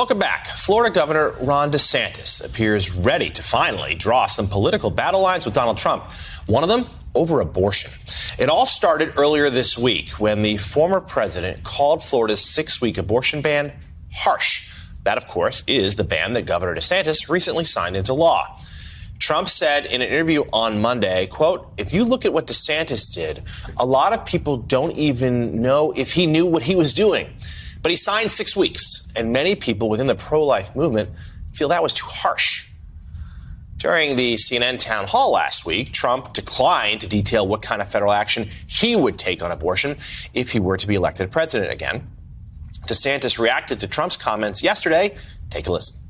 Welcome back. Florida Governor Ron DeSantis appears ready to finally draw some political battle lines with Donald Trump. One of them over abortion. It all started earlier this week when the former president called Florida's six week abortion ban harsh. That, of course, is the ban that Governor DeSantis recently signed into law. Trump said in an interview on Monday, quote, if you look at what DeSantis did, a lot of people don't even know if he knew what he was doing. But he signed six weeks, and many people within the pro life movement feel that was too harsh. During the CNN town hall last week, Trump declined to detail what kind of federal action he would take on abortion if he were to be elected president again. DeSantis reacted to Trump's comments yesterday. Take a listen.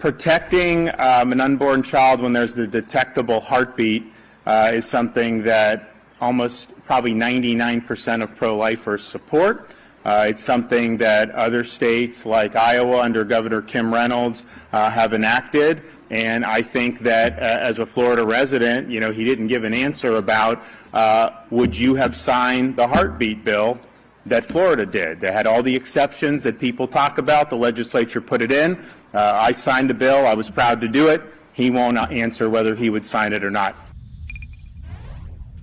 Protecting um, an unborn child when there's the detectable heartbeat uh, is something that almost probably 99% of pro lifers support. Uh, it's something that other states like Iowa under Governor Kim Reynolds uh, have enacted. And I think that uh, as a Florida resident, you know, he didn't give an answer about uh, would you have signed the heartbeat bill that Florida did. They had all the exceptions that people talk about. The legislature put it in. Uh, I signed the bill. I was proud to do it. He won't answer whether he would sign it or not.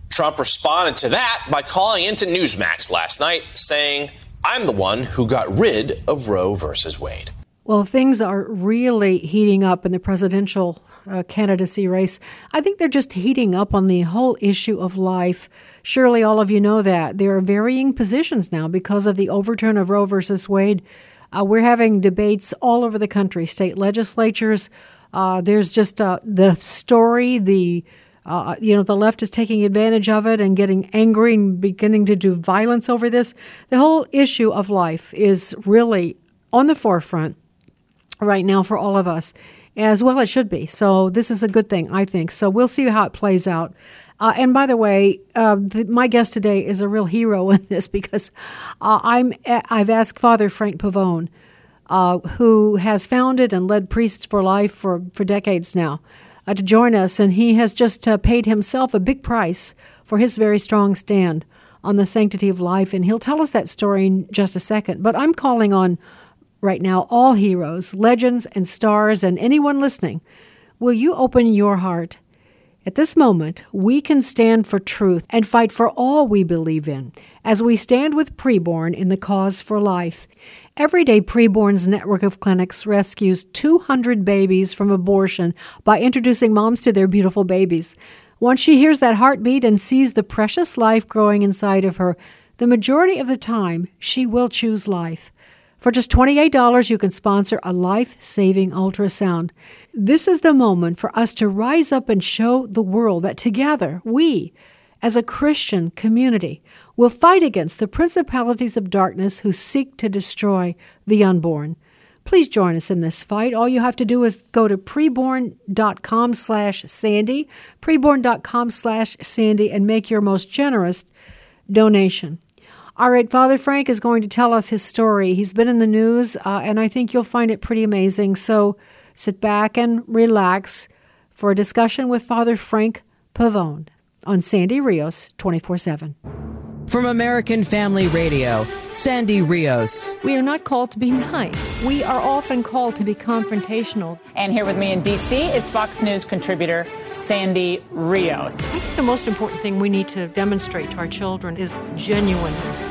Trump responded to that by calling into Newsmax last night, saying, I'm the one who got rid of Roe versus Wade. Well, things are really heating up in the presidential uh, candidacy race. I think they're just heating up on the whole issue of life. Surely all of you know that. There are varying positions now because of the overturn of Roe versus Wade. Uh, we're having debates all over the country, state legislatures. Uh, there's just uh, the story, the uh, you know, the left is taking advantage of it and getting angry and beginning to do violence over this. The whole issue of life is really on the forefront right now for all of us, as well it should be. So this is a good thing, I think. So we'll see how it plays out. Uh, and by the way, uh, the, my guest today is a real hero in this because uh, I'm I've asked Father Frank Pavone, uh, who has founded and led Priests for Life for, for decades now uh, to join us, and he has just uh, paid himself a big price for his very strong stand on the sanctity of life, and he'll tell us that story in just a second. But I'm calling on right now all heroes, legends, and stars, and anyone listening. Will you open your heart? At this moment, we can stand for truth and fight for all we believe in as we stand with preborn in the cause for life. Everyday Preborn's network of clinics rescues 200 babies from abortion by introducing moms to their beautiful babies. Once she hears that heartbeat and sees the precious life growing inside of her, the majority of the time she will choose life. For just $28, you can sponsor a life saving ultrasound. This is the moment for us to rise up and show the world that together we, as a Christian community, will fight against the principalities of darkness who seek to destroy the unborn. Please join us in this fight. All you have to do is go to preborn.com slash Sandy, preborn.com slash Sandy, and make your most generous donation. All right, Father Frank is going to tell us his story. He's been in the news, uh, and I think you'll find it pretty amazing. So sit back and relax for a discussion with Father Frank Pavone on Sandy Rios 24 7. From American Family Radio, Sandy Rios. We are not called to be nice. We are often called to be confrontational. And here with me in D.C. is Fox News contributor Sandy Rios. I think the most important thing we need to demonstrate to our children is genuineness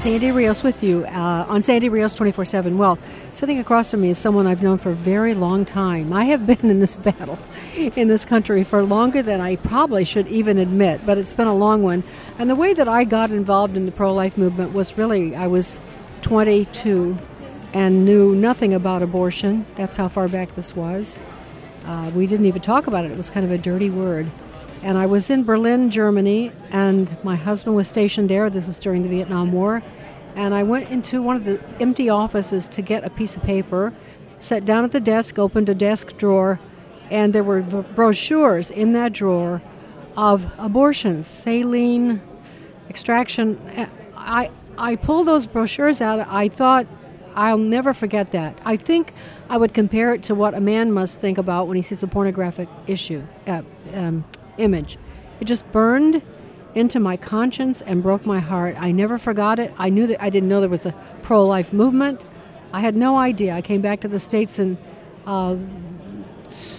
Sandy Rios with you uh, on Sandy Rios 24 7. Well, sitting across from me is someone I've known for a very long time. I have been in this battle in this country for longer than I probably should even admit, but it's been a long one. And the way that I got involved in the pro life movement was really, I was 22 and knew nothing about abortion. That's how far back this was. Uh, we didn't even talk about it, it was kind of a dirty word. And I was in Berlin, Germany, and my husband was stationed there. This is during the Vietnam War. and I went into one of the empty offices to get a piece of paper, sat down at the desk, opened a desk drawer, and there were brochures in that drawer of abortions, saline extraction. I, I pulled those brochures out. I thought, I'll never forget that. I think I would compare it to what a man must think about when he sees a pornographic issue, uh, um, image. It just burned into my conscience and broke my heart. I never forgot it. I knew that I didn't know there was a pro life movement. I had no idea. I came back to the States and uh,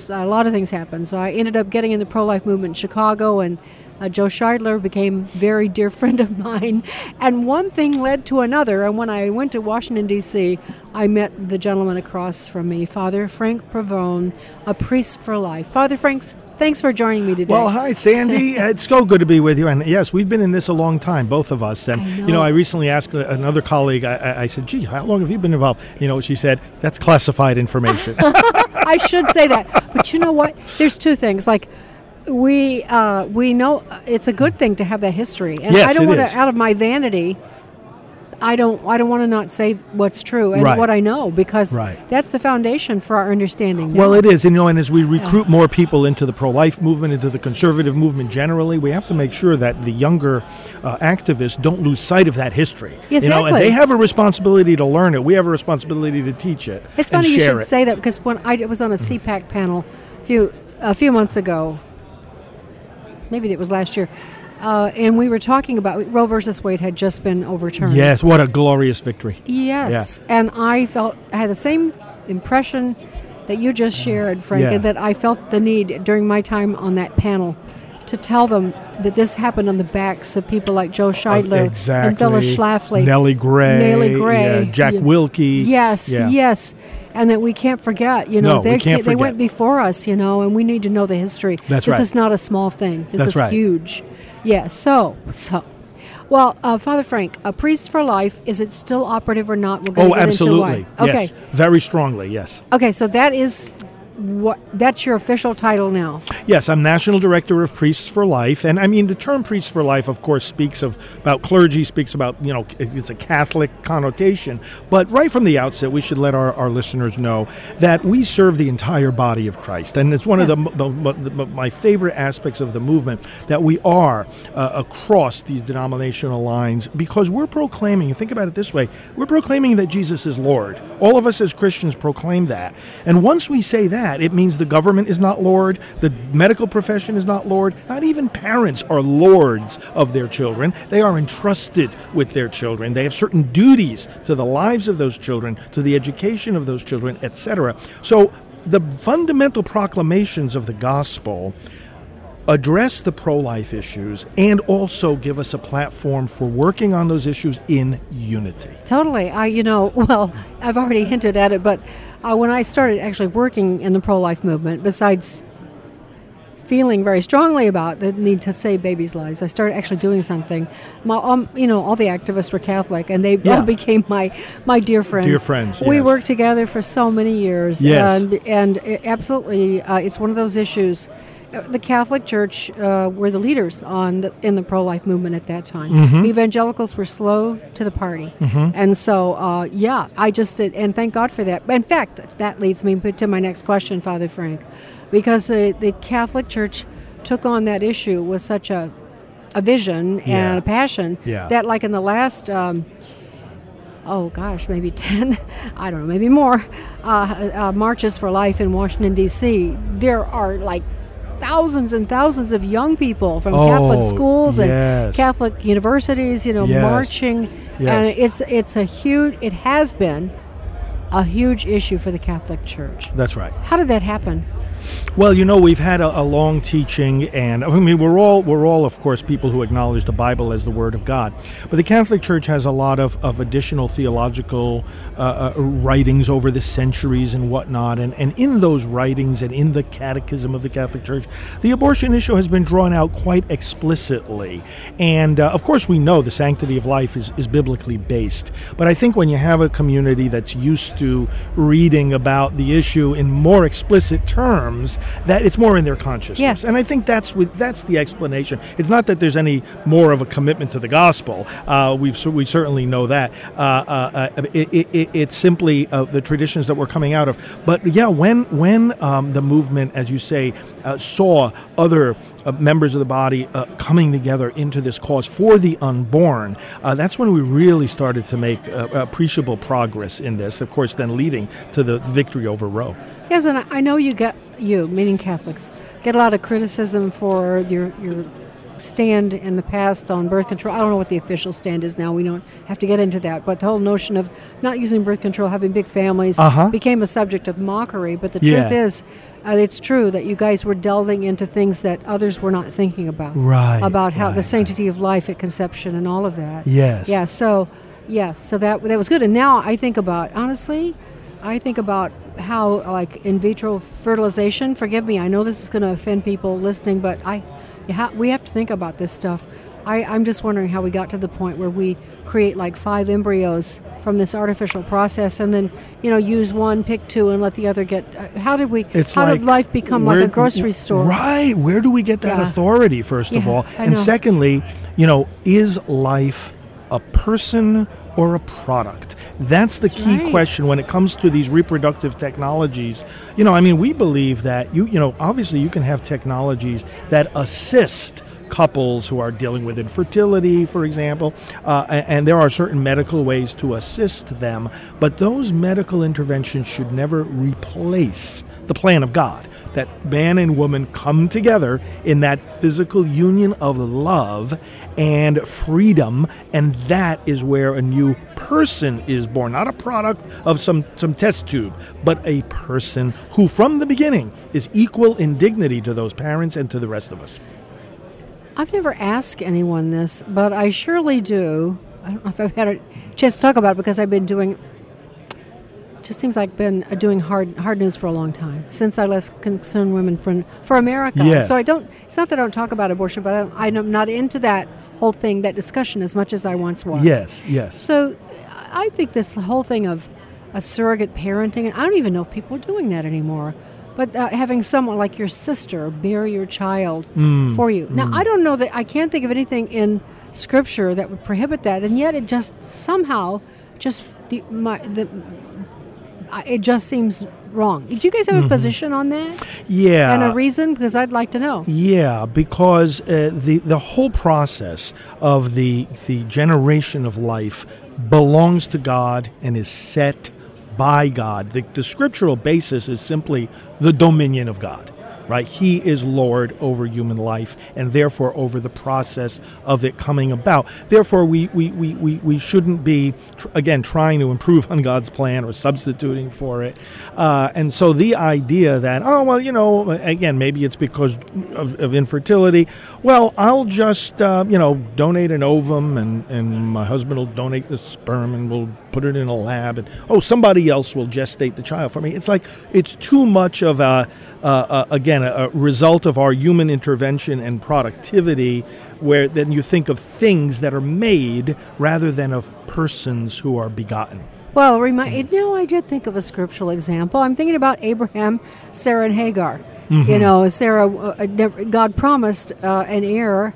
a lot of things happened. So I ended up getting in the pro life movement in Chicago and uh, Joe Scheidler became very dear friend of mine, and one thing led to another. And when I went to Washington, D.C., I met the gentleman across from me, Father Frank Pavone, a priest for life. Father Frank, thanks for joining me today. Well, hi, Sandy. it's so good to be with you. And yes, we've been in this a long time, both of us. And, know. you know, I recently asked another colleague, I, I, said, gee, how long have you been involved? You know, she said, that's classified information. I should say that. But you know what? There's two things. Like, we uh, we know it's a good thing to have that history, and yes, I don't want to out of my vanity. I don't. I don't want to not say what's true and Right. what I know because Right. that's the foundation for our understanding. Well, it is, and, you know, and as we recruit more people into the pro-life movement, into the conservative movement generally, we have to make sure that the younger uh, activists don't lose sight of that history. You know, and they have a responsibility to learn it. We have a responsibility to teach it. It's funny you should it. Say that because when I was on a CPAC panel a few a few months ago, maybe it was last year, uh, and we were talking about Roe versus Wade had just been overturned. Yes, what a glorious victory. Yes, and I felt I had the same impression that you just shared, Frank, Yeah. and that I felt the need during my time on that panel to tell them that this happened on the backs of people like Joe Scheidler exactly. and Phyllis Schlafly, Nellie Gray, Nellie Gray, yeah, Jack yeah. Willke. Yes, Yeah. yes. And that we can't forget, you know, No, we they, can't they went before us, you know, and we need to know the history. That's this right. is not a small thing. This That's is right. huge. Yeah, so, so. Well, uh, Father Frank, a priest for life, is it still operative or not? We're gonna Oh, get into absolutely. why. Okay. Yes. Very strongly, yes. Okay, so that is what that's your official title now. Yes, I'm National Director of Priests for Life, and I mean the term Priests for Life, of course, speaks of about clergy, speaks about you know it's a Catholic connotation. But right from the outset, we should let our, our listeners know that we serve the entire body of Christ, and it's one of the, the, the my favorite aspects of the movement that we are uh, across these denominational lines because we're proclaiming. You think about it this way: we're proclaiming that Jesus is Lord. All of us as Christians proclaim that, and once we say that, it means the government is not Lord, the medical profession is not Lord, not even parents are lords of their children. They are entrusted with their children. They have certain duties to the lives of those children, to the education of those children, etc. So the fundamental proclamations of the gospel address the pro life issues and also give us a platform for working on those issues in unity. Totally. I, you know, well, I've already hinted at it, but uh, when I started actually working in the pro-life movement, besides feeling very strongly about the need to save babies' lives, I started actually doing something. My, um, you know, all the activists were Catholic, and they Yeah. all became my my dear friends. Dear friends, We yes. worked together for so many years. Yes. And, and it, absolutely, uh, it's one of those issues. The Catholic Church uh, were the leaders on the, in the pro-life movement at that time. Mm-hmm. Evangelicals were slow to the party, and so uh, yeah, I just did, and thank God for that. In fact, that leads me to my next question, Father Frank, because the, the Catholic Church took on that issue with such a a vision Yeah. and a passion Yeah. that, like in the last. Um, oh gosh, maybe 10, I don't know, maybe more, uh, uh, Marches for Life in Washington, D.C., there are like thousands and thousands of young people from Catholic Oh, schools and yes. Catholic universities, you know, Yes. marching. Yes. And it's, it's a huge, it has been a huge issue for the Catholic Church. That's right. How did that happen? Well, you know, we've had a, a long teaching, and I mean, we're all we're all, of course, people who acknowledge the Bible as the Word of God. But the Catholic Church has a lot of, of additional theological uh, uh, writings over the centuries and whatnot, and and in those writings and in the Catechism of the Catholic Church, the abortion issue has been drawn out quite explicitly. And uh, of course, we know the sanctity of life is is biblically based. But I think when you have a community that's used to reading about the issue in more explicit terms that it's more in their consciousness. Yes. And I think that's with, that's the explanation. It's not that there's any more of a commitment to the gospel. Uh, we've we certainly know that. Uh, uh, uh, it, it, it, it's simply uh, the traditions that we're coming out of. But yeah, when when um, the movement, as you say, uh, saw other uh, members of the body uh, coming together into this cause for the unborn, uh, that's when we really started to make uh, appreciable progress in this. Of course, then leading to the victory over Roe. Yes, and I know you get you, meaning Catholics, get a lot of criticism for your your stand in the past on birth control. I don't know what the official stand is now. We don't have to get into that. But the whole notion of not using birth control, having big families, Uh-huh. became a subject of mockery. But the Yeah. truth is, uh, it's true that you guys were delving into things that others were not thinking about. Right, About how the right, sanctity of life at conception and all of that. Yes. Yeah. So, yeah. So that that was good. And now I think about honestly, I think about how like in vitro fertilization. Forgive me. I know this is going to offend people listening, but I, ha- we have to think about this stuff. I, I'm just wondering how we got to the point where we create like five embryos from this artificial process, and then you know use one, pick two, and let the other get. Uh, how did we? It's how like did life become like a grocery store? Right. Where do we get that Yeah. authority, first of all? And secondly, you know, is life a person or a product? That's the That's key right. question when it comes to these reproductive technologies. You know, I mean, we believe that you, you know, obviously you can have technologies that assist couples who are dealing with infertility, for example, uh, and there are certain medical ways to assist them, but those medical interventions should never replace the plan of God that man and woman come together in that physical union of love and freedom, and that is where a new person is born, not a product of some, some test tube, but a person who, from the beginning, is equal in dignity to those parents and to the rest of us. I've never asked anyone this, but I surely do. I don't know if I've had a chance to talk about it because I've been doing. Just seems like been doing hard hard news for a long time since I left Concerned Women for for America. Yes. So I don't. It's not that I don't talk about abortion, but I, I'm not into that whole thing, that discussion as much as I once was. Yes, yes. So I think this whole thing of a surrogate parenting, and I don't even know if people are doing that anymore. But uh, having someone like your sister bear your child Mm, for you. Now, I don't know that I can't think of anything in Scripture that would prohibit that, and yet it just somehow just the, my, the, it just seems wrong. Do you guys have a position on that Mm-hmm. Yeah. and a reason? Because I'd like to know. Yeah, because uh, the the whole process of the the generation of life belongs to God and is set by God. The, the scriptural basis is simply the dominion of God. Right? He is Lord over human life and therefore over the process of it coming about. Therefore, we, we, we, we, we shouldn't be, again, trying to improve on God's plan or substituting for it. Uh, and so the idea that, oh, well, you know, again, maybe it's because of, of infertility. Well, I'll just, uh, you know, donate an ovum and, and my husband will donate the sperm and we'll put it in a lab. And, oh, somebody else will gestate the child for me. It's like, it's too much of a, uh, uh, again, a, a result of our human intervention and productivity, where then you think of things that are made rather than of persons who are begotten. Well, remind, you know, I did think of a scriptural example. I'm thinking about Abraham, Sarah, and Hagar. You know, Sarah, uh, God promised uh, an heir uh,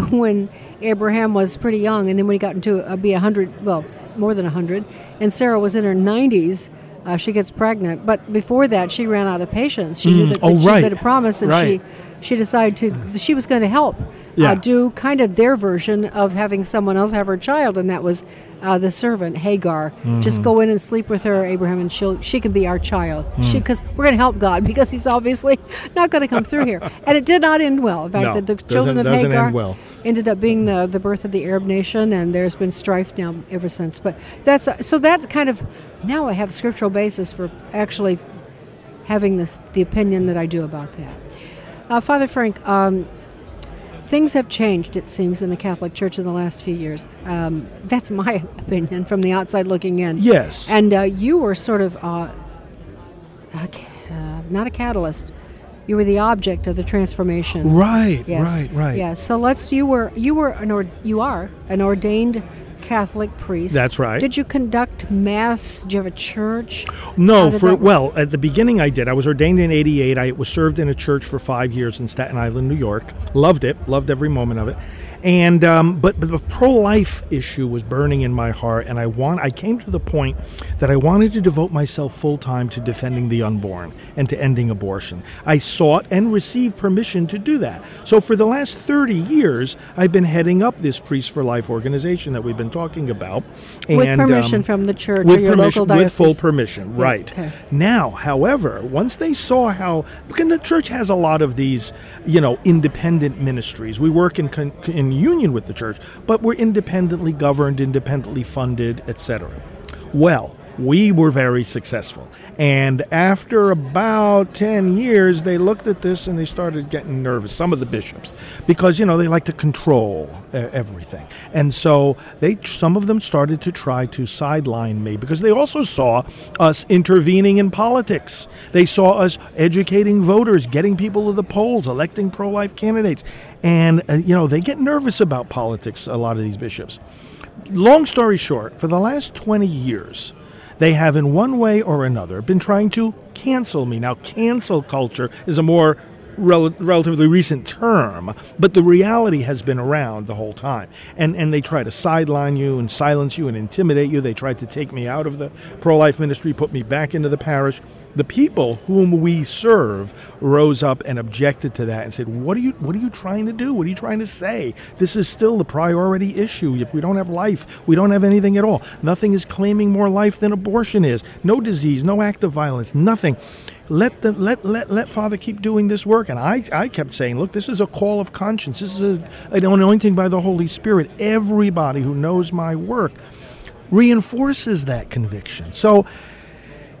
when Abraham was pretty young, and then when he got into uh, be a hundred, well, more than a hundred, and Sarah was in her nineties. Uh, she gets pregnant, but before that, she ran out of patience. She knew that, Oh, she right. made a promise, and Right. she she decided to she was going to help Yeah. uh, do kind of their version of having someone else have her child, and that was uh, the servant Hagar. Mm-hmm. Just go in and sleep with her, Abraham, and she'll she can be our child. Mm. She because we're going to help God because He's obviously not going to come through here, and it did not end well. In fact, No, the, the children of Hagar end well. ended up being the the birth of the Arab nation, and there's been strife now ever since. But that's so that kind of now I have scriptural basis for actually having this the opinion that I do about that. Uh, Father Frank, um, things have changed, it seems, in the Catholic Church in the last few years. Um, that's my opinion from the outside looking in. Yes. And uh, you were sort of uh, a uh, not a catalyst. You were the object of the transformation. Right, Yes. right, right. Yeah. So let's. You were. You were an. Or, you are an ordained Catholic priest. That's right. Did you conduct mass? Did you have a church? No, for well, at the beginning I did. I was ordained in '88. I was served in a church for five years in Staten Island, New York. Loved it. Loved every moment of it. And um, but, but the pro-life issue was burning in my heart, and I want. I came to the point that I wanted to devote myself full time to defending the unborn and to ending abortion. I sought and received permission to do that. So for the last 30 years, I've been heading up this Priest for Life organization that we've been talking about. With and, um, permission from the church with or your local with full permission, right? okay. Now, however, once they saw how, because the church has a lot of these, you know, independent ministries. We work in con, union with the church, but we're independently governed, independently funded, etc. Well, we were very successful. And after about 10 years, they looked at this and they started getting nervous, some of the bishops, because, you know, they like to control everything. And so they, some of them started to try to sideline me because they also saw us intervening in politics. They saw us educating voters, getting people to the polls, electing pro life candidates. And, uh, you know, they get nervous about politics, a lot of these bishops. Long story short, for the last 20 years, they have, in one way or another, been trying to cancel me. Now, cancel culture is a more rel- relatively recent term, but the reality has been around the whole time. And, and they try to sideline you and silence you and intimidate you. They tried to take me out of the pro life ministry, put me back into the parish. The people whom we serve rose up and objected to that and said, "What are you? What are you trying to do? What are you trying to say? This is still the priority issue. If we don't have life, we don't have anything at all. Nothing is claiming more life than abortion is. No disease, no act of violence, nothing. Let the let let let Father keep doing this work." And I I kept saying, "Look, this is a call of conscience. This is a, an anointing by the Holy Spirit. Everybody who knows my work." reinforces that conviction. So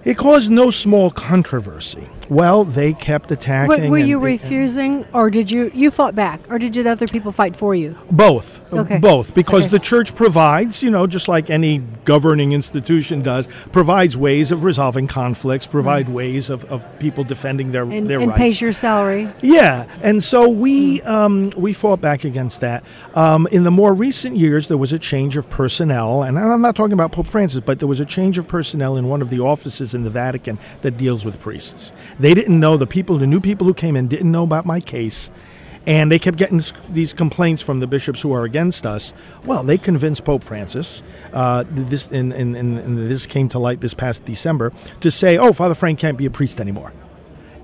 it caused no small controversy. Well, they kept attacking. Were, were and- you and- refusing, or did you you fought back, or did you other people fight for you? Both. Okay. Both. Because Okay. the church provides, you know, just like any governing institution does, provides ways of resolving conflicts, provide ways of, of people defending their, Mm. And, their and rights. pays your salary. Yeah, and so we um, we fought back against that. Um, in the more recent years, there was a change of personnel, and I'm not talking about Pope Francis, but there was a change of personnel in one of the offices in the Vatican that deals with priests. They didn't know the people, the new people who came in, didn't know about my case. And they kept getting these complaints from the bishops who are against us. Well, they convinced Pope Francis. Uh, this and, and and this came to light this past December to say, "Oh, Father Frank can't be a priest anymore."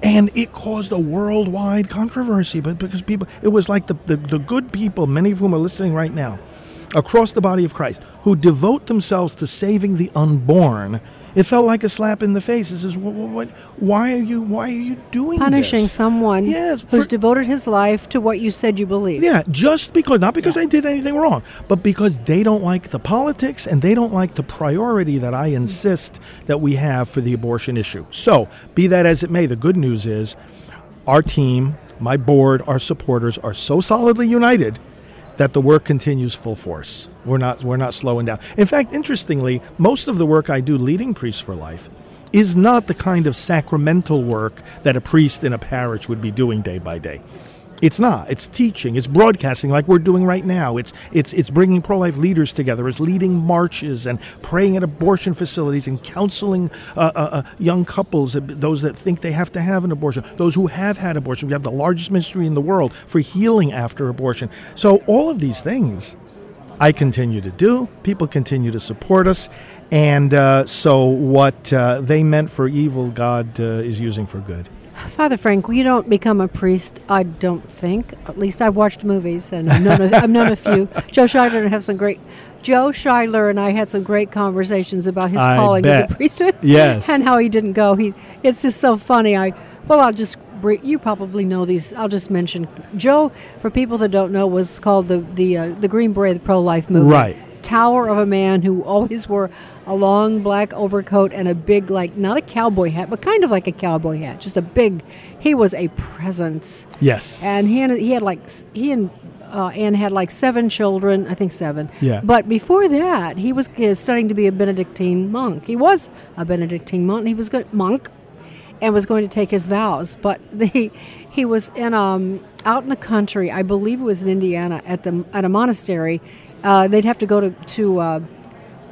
and it caused a worldwide controversy but because people it was like the, the, the good people many of whom are listening right now across the body of christ who devote themselves to saving the unborn it felt like a slap in the face it says what, what why are you why are you doing punishing this? someone Yes, who's for- devoted his life to what you said you believe. yeah, just because, not because I did anything wrong, but because they don't like the politics and they don't like the priority that I mm. insist that we have for the abortion issue. So, be that as it may, the good news is our team, my board, our supporters are so solidly united that the work continues full force. We're not we're not slowing down. In fact, interestingly, most of the work I do leading priests for life is not the kind of sacramental work that a priest in a parish would be doing day by day. It's not. It's teaching. It's broadcasting like we're doing right now. It's it's it's bringing pro-life leaders together. It's leading marches and praying at abortion facilities and counseling uh, uh, uh, young couples, uh, those that think they have to have an abortion, those who have had abortion. We have the largest ministry in the world for healing after abortion. So all of these things I continue to do. People continue to support us. And uh, so what uh, they meant for evil, God is using for good. Father Frank, you don't become a priest, I don't think. At least I've watched movies and I've known a, I've known a few. Joe I have some great. Joe Scheidler and I had some great conversations about his I calling to the priesthood. Yes. and how he didn't go. He, it's just so funny. I well, I'll just you probably know these. I'll just mention Joe. For people that don't know, was called the the uh, the Green Beret, the pro life movement. Right. Tower of a man who always wore a long black overcoat and a big, like, not a cowboy hat, but kind of like a cowboy hat. Just a big, he was a presence. Yes. And he had, he had like, he and uh, Anne had like seven children, I think seven. Yeah. But before that, he was uh, studying to be a Benedictine monk. He was a Benedictine monk. He was good monk and was going to take his vows. But the, he was in um, out in the country. I believe it was in Indiana at the at a monastery, uh, they'd have to go to to uh,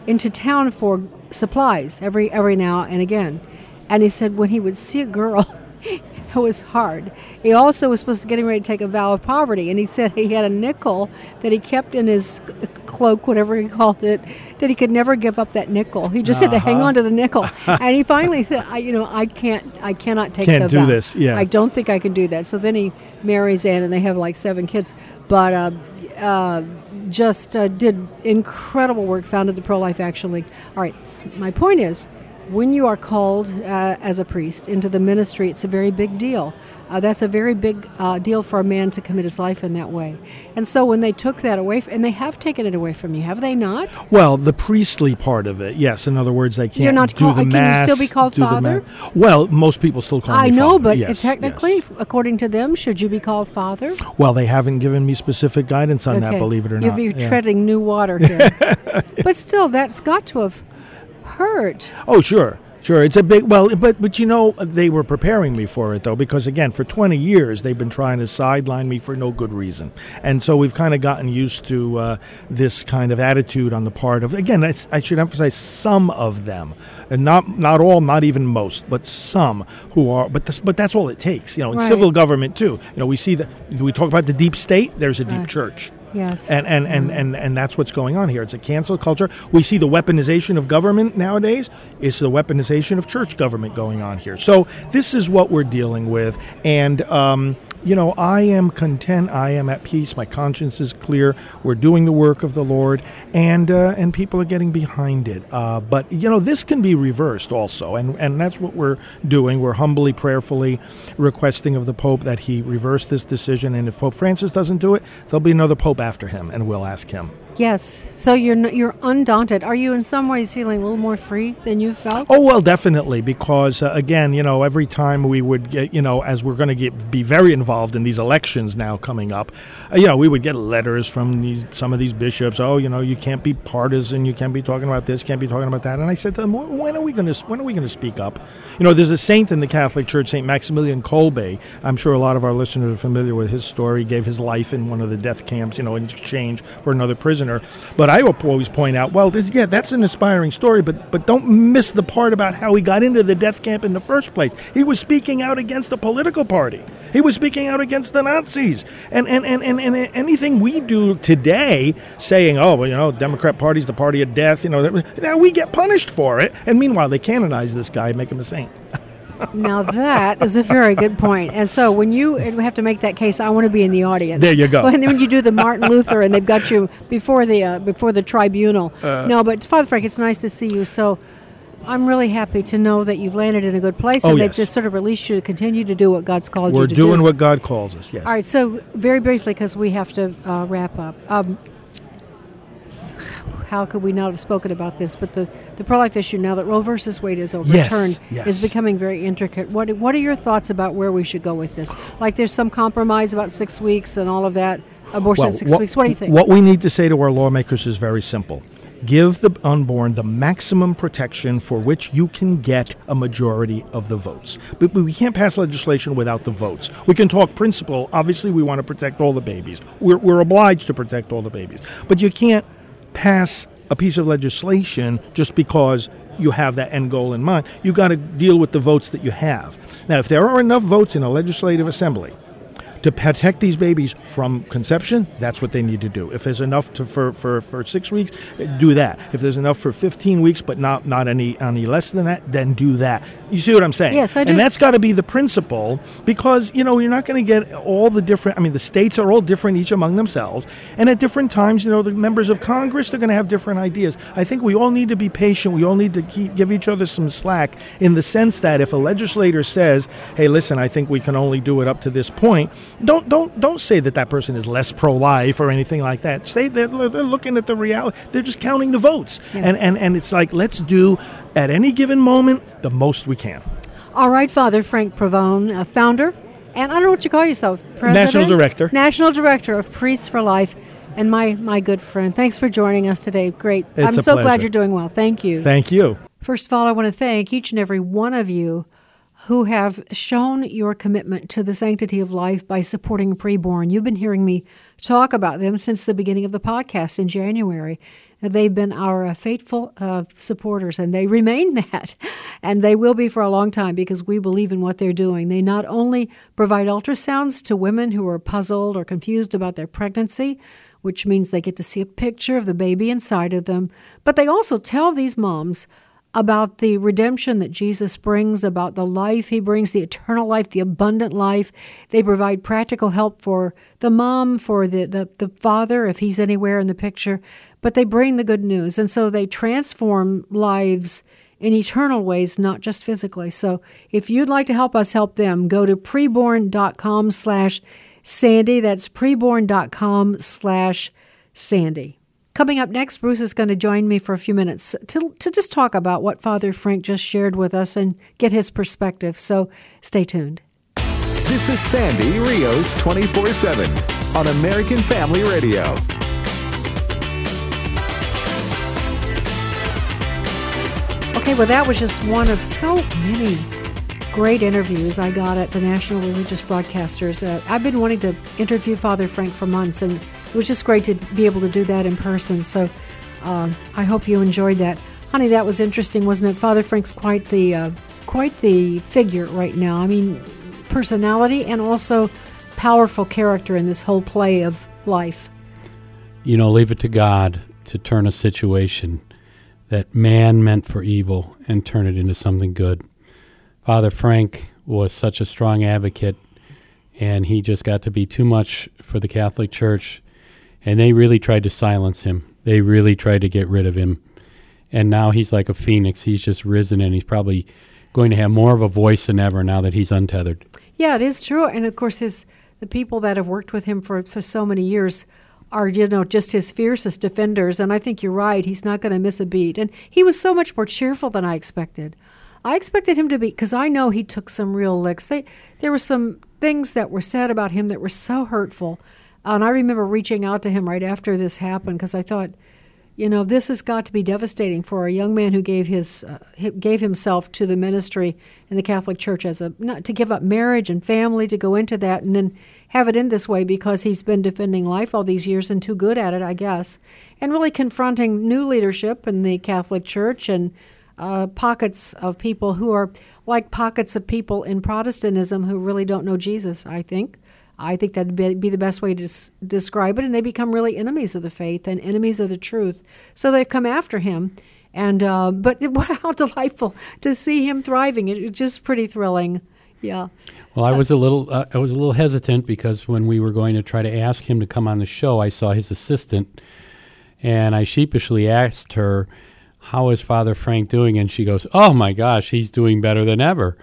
into town for supplies every every now and again. And he said when he would see a girl, it was hard. He also was supposed to getting ready to take a vow of poverty, and he said he had a nickel that he kept in his cloak, whatever he called it, that he could never give up that nickel. He just had to hang Uh-huh. on to the nickel, and he finally said, I, "You know, I can't, I cannot take Can't do vow. this, yeah. I don't think I can do that." So then he marries Anne, and they have like seven kids. But uh, uh, just uh, did incredible work. Founded the Pro Life Action League. All right, my point is, when you are called uh, as a priest into the ministry, it's a very big deal. Uh, that's a very big uh, deal for a man to commit his life in that way. And so when they took that away, f- and they have taken it away from you, have they not? Well, the priestly part of it, yes. In other words, they can't You're not do call- the can you still be called father? ma- well, most people still call I me know, father. but Yes, technically, yes. according to them, should you be called father? Well, they haven't given me specific guidance on that, believe it or You're, not. you're Yeah. treading new water here. but still, that's got to have hurt. Oh, sure. Sure, it's a big well, but but you know they were preparing me for it though because again for 20 years they've been trying to sideline me for no good reason, and so we've kind of gotten used to uh, this kind of attitude on the part of again I should emphasize some of them, and not not all, not even most, but some who are but this, but that's all it takes, you know. In Right. civil government too, you know we see that we talk about the deep state. There's a deep Right. church. Yes. And and, and, and and that's what's going on here. It's a cancel culture. We see the weaponization of government nowadays. It's the weaponization of church government going on here. So this is what we're dealing with. And um, you know, I am content. I am at peace. My conscience is clear. We're doing the work of the Lord, and uh, and people are getting behind it. Uh, but you know, this can be reversed also, and and that's what we're doing. We're humbly, prayerfully requesting of the Pope that he reverse this decision. And if Pope Francis doesn't do it, there'll be another Pope after him, and we'll ask him. Yes. So you're you're undaunted. Are you in some ways feeling a little more free than you felt? Oh well, definitely, because uh, again, you know, every time we would get, you know, as we're going to get be very involved in these elections now coming up, uh, you know, we would get letters from these some of these bishops. Oh, you know, you can't be partisan, you can't be talking about this, can't be talking about that. And I said to them, when are we going to when are we going to speak up? You know, there's a saint in the Catholic Church, Saint Maximilian Kolbe. I'm sure a lot of our listeners are familiar with his story. He gave his life in one of the death camps, you know, in exchange for another prisoner. But I always point out, well, this, yeah, that's an inspiring story, but but don't miss the part about how he got into the death camp in the first place. He was speaking out against a political party. He was speaking out against the Nazis. And and, and, and, and anything we do today, saying, oh, well, you know, Democrat Party's the party of death, you know, now we get punished for it. And meanwhile, they canonize this guy, and make him a saint. Now that is a very good point. And so when you have to make that case, I want to be in the audience. There you go. When, when you do the Martin Luther and they've got you before the uh, before the tribunal. Uh. no, but Father Frank, it's nice to see you. So. I'm really happy to know that you've landed in a good place Oh, and yes. they've just sort of released you to continue to do what God's called We're you to do. We're doing what God calls us, yes. All right, so very briefly, because we have to uh, wrap up. Um, how could we not have spoken about this? But the, the pro life issue, now that Roe versus Wade is overturned, yes. is becoming very intricate. What, what are your thoughts about where we should go with this? Like there's some compromise about six weeks and all of that, abortion at six weeks. What do you think? What we need to say to our lawmakers is very simple. Give the unborn the maximum protection for which you can get a majority of the votes. But but we can't pass legislation without the votes. We can talk principle. Obviously, we want to protect all the babies. We're, we're obliged to protect all the babies. But you can't pass a piece of legislation just because you have that end goal in mind. You've got to deal with the votes that you have. Now, if there are enough votes in a legislative assembly to protect these babies from conception, that's what they need to do. If there's enough to, for, for, for six weeks, do that. If there's enough for 15 weeks, but not, not any, any less than that, then do that. You see what I'm saying? Yes, I do. And that's got to be the principle because, you know, you're not going to get all the different, I mean, the states are all different each among themselves. And at different times, you know, the members of Congress, they're going to have different ideas. I think we all need to be patient. We all need to keep, give each other some slack in the sense that if a legislator says, hey, listen, I think we can only do it up to this point, don't don't don't say that that person is less pro-life or anything like that. Say they're, they're looking at the reality. They're just counting the votes, and and and it's like let's do at any given moment the most we can. All right, Father Frank Pavone, founder, and I don't know what you call yourself, President? National Director. National Director of Priests for Life, and my, my good friend. Thanks for joining us today. Great. It's I'm so glad you're doing well. Thank you. Thank you. First of all, I want to thank each and every one of you who have shown your commitment to the sanctity of life by supporting preborn. You've been hearing me talk about them since the beginning of the podcast in January. They've been our faithful uh, supporters, and they remain that. And they will be for a long time because we believe in what they're doing. They not only provide ultrasounds to women who are puzzled or confused about their pregnancy, which means they get to see a picture of the baby inside of them, but they also tell these moms about the redemption that Jesus brings, about the life he brings, the eternal life, the abundant life. They provide practical help for the mom, for the, the, the father, if he's anywhere in the picture, but they bring the good news. And so they transform lives in eternal ways, not just physically. So if you'd like to help us help them, go to preborn.com slash Sandy. That's preborn.com slash Sandy. Coming up next, Bruce is going to join me for a few minutes to, to just talk about what Father Frank just shared with us and get his perspective. So stay tuned. This is Sandy Rios 24 7 on American Family Radio. Okay, well, that was just one of so many great interviews I got at the National Religious Broadcasters. Uh, I've been wanting to interview Father Frank for months, and was just great to be able to do that in person. So uh, I hope you enjoyed that, honey. That was interesting, wasn't it? Father Frank's quite the uh, quite the figure right now. I mean, personality and also powerful character in this whole play of life. You know, leave it to God to turn a situation that man meant for evil and turn it into something good. Father Frank was such a strong advocate, and he just got to be too much for the Catholic Church and they really tried to silence him. They really tried to get rid of him. And now he's like a phoenix. He's just risen, and he's probably going to have more of a voice than ever now that he's untethered. Yeah, it is true. And of course, his the people that have worked with him for, for so many years are, you know, just his fiercest defenders. And I think you're right. He's not going to miss a beat. And he was so much more cheerful than I expected. I expected him to be, because I know he took some real licks. They, there were some things that were said about him that were so hurtful. And I remember reaching out to him right after this happened because I thought, you know, this has got to be devastating for a young man who gave his uh, gave himself to the ministry in the Catholic Church as a not to give up marriage and family to go into that and then have it in this way because he's been defending life all these years and too good at it, I guess, and really confronting new leadership in the Catholic Church and uh, pockets of people who are like pockets of people in Protestantism who really don't know Jesus. I think. I think that'd be the best way to des- describe it. And they become really enemies of the faith and enemies of the truth. So they've come after him. And uh, but how delightful to see him thriving! It, it's just pretty thrilling. Yeah. Well, I was a little uh, I was a little hesitant because when we were going to try to ask him to come on the show, I saw his assistant, and I sheepishly asked her, "How is Father Frank doing?" And she goes, "Oh my gosh, he's doing better than ever."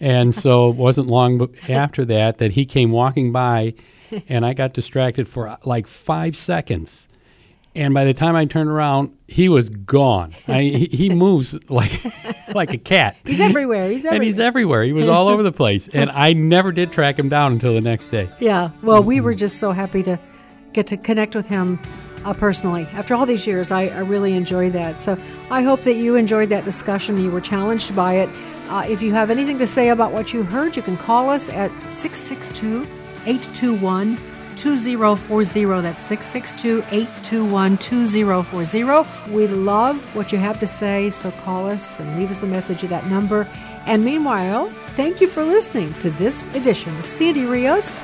And so it wasn't long after that that he came walking by, and I got distracted for uh, like five seconds. And by the time I turned around, he was gone. I, he, he moves like like a cat. He's everywhere. He's everywhere. And he's everywhere. He was all over the place. And I never did track him down until the next day. Yeah. Well, we were just so happy to get to connect with him uh, personally. After all these years, I, I really enjoyed that. So I hope that you enjoyed that discussion. You were challenged by it. Uh, if you have anything to say about what you heard, you can call us at 662 821 2040. That's 662 821 2040. We love what you have to say, so call us and leave us a message at that number. And meanwhile, thank you for listening to this edition of Sandy Rios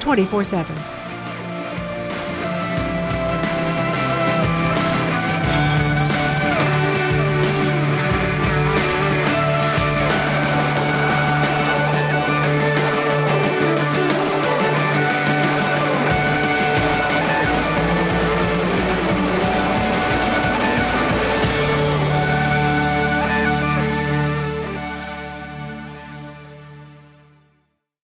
24 7.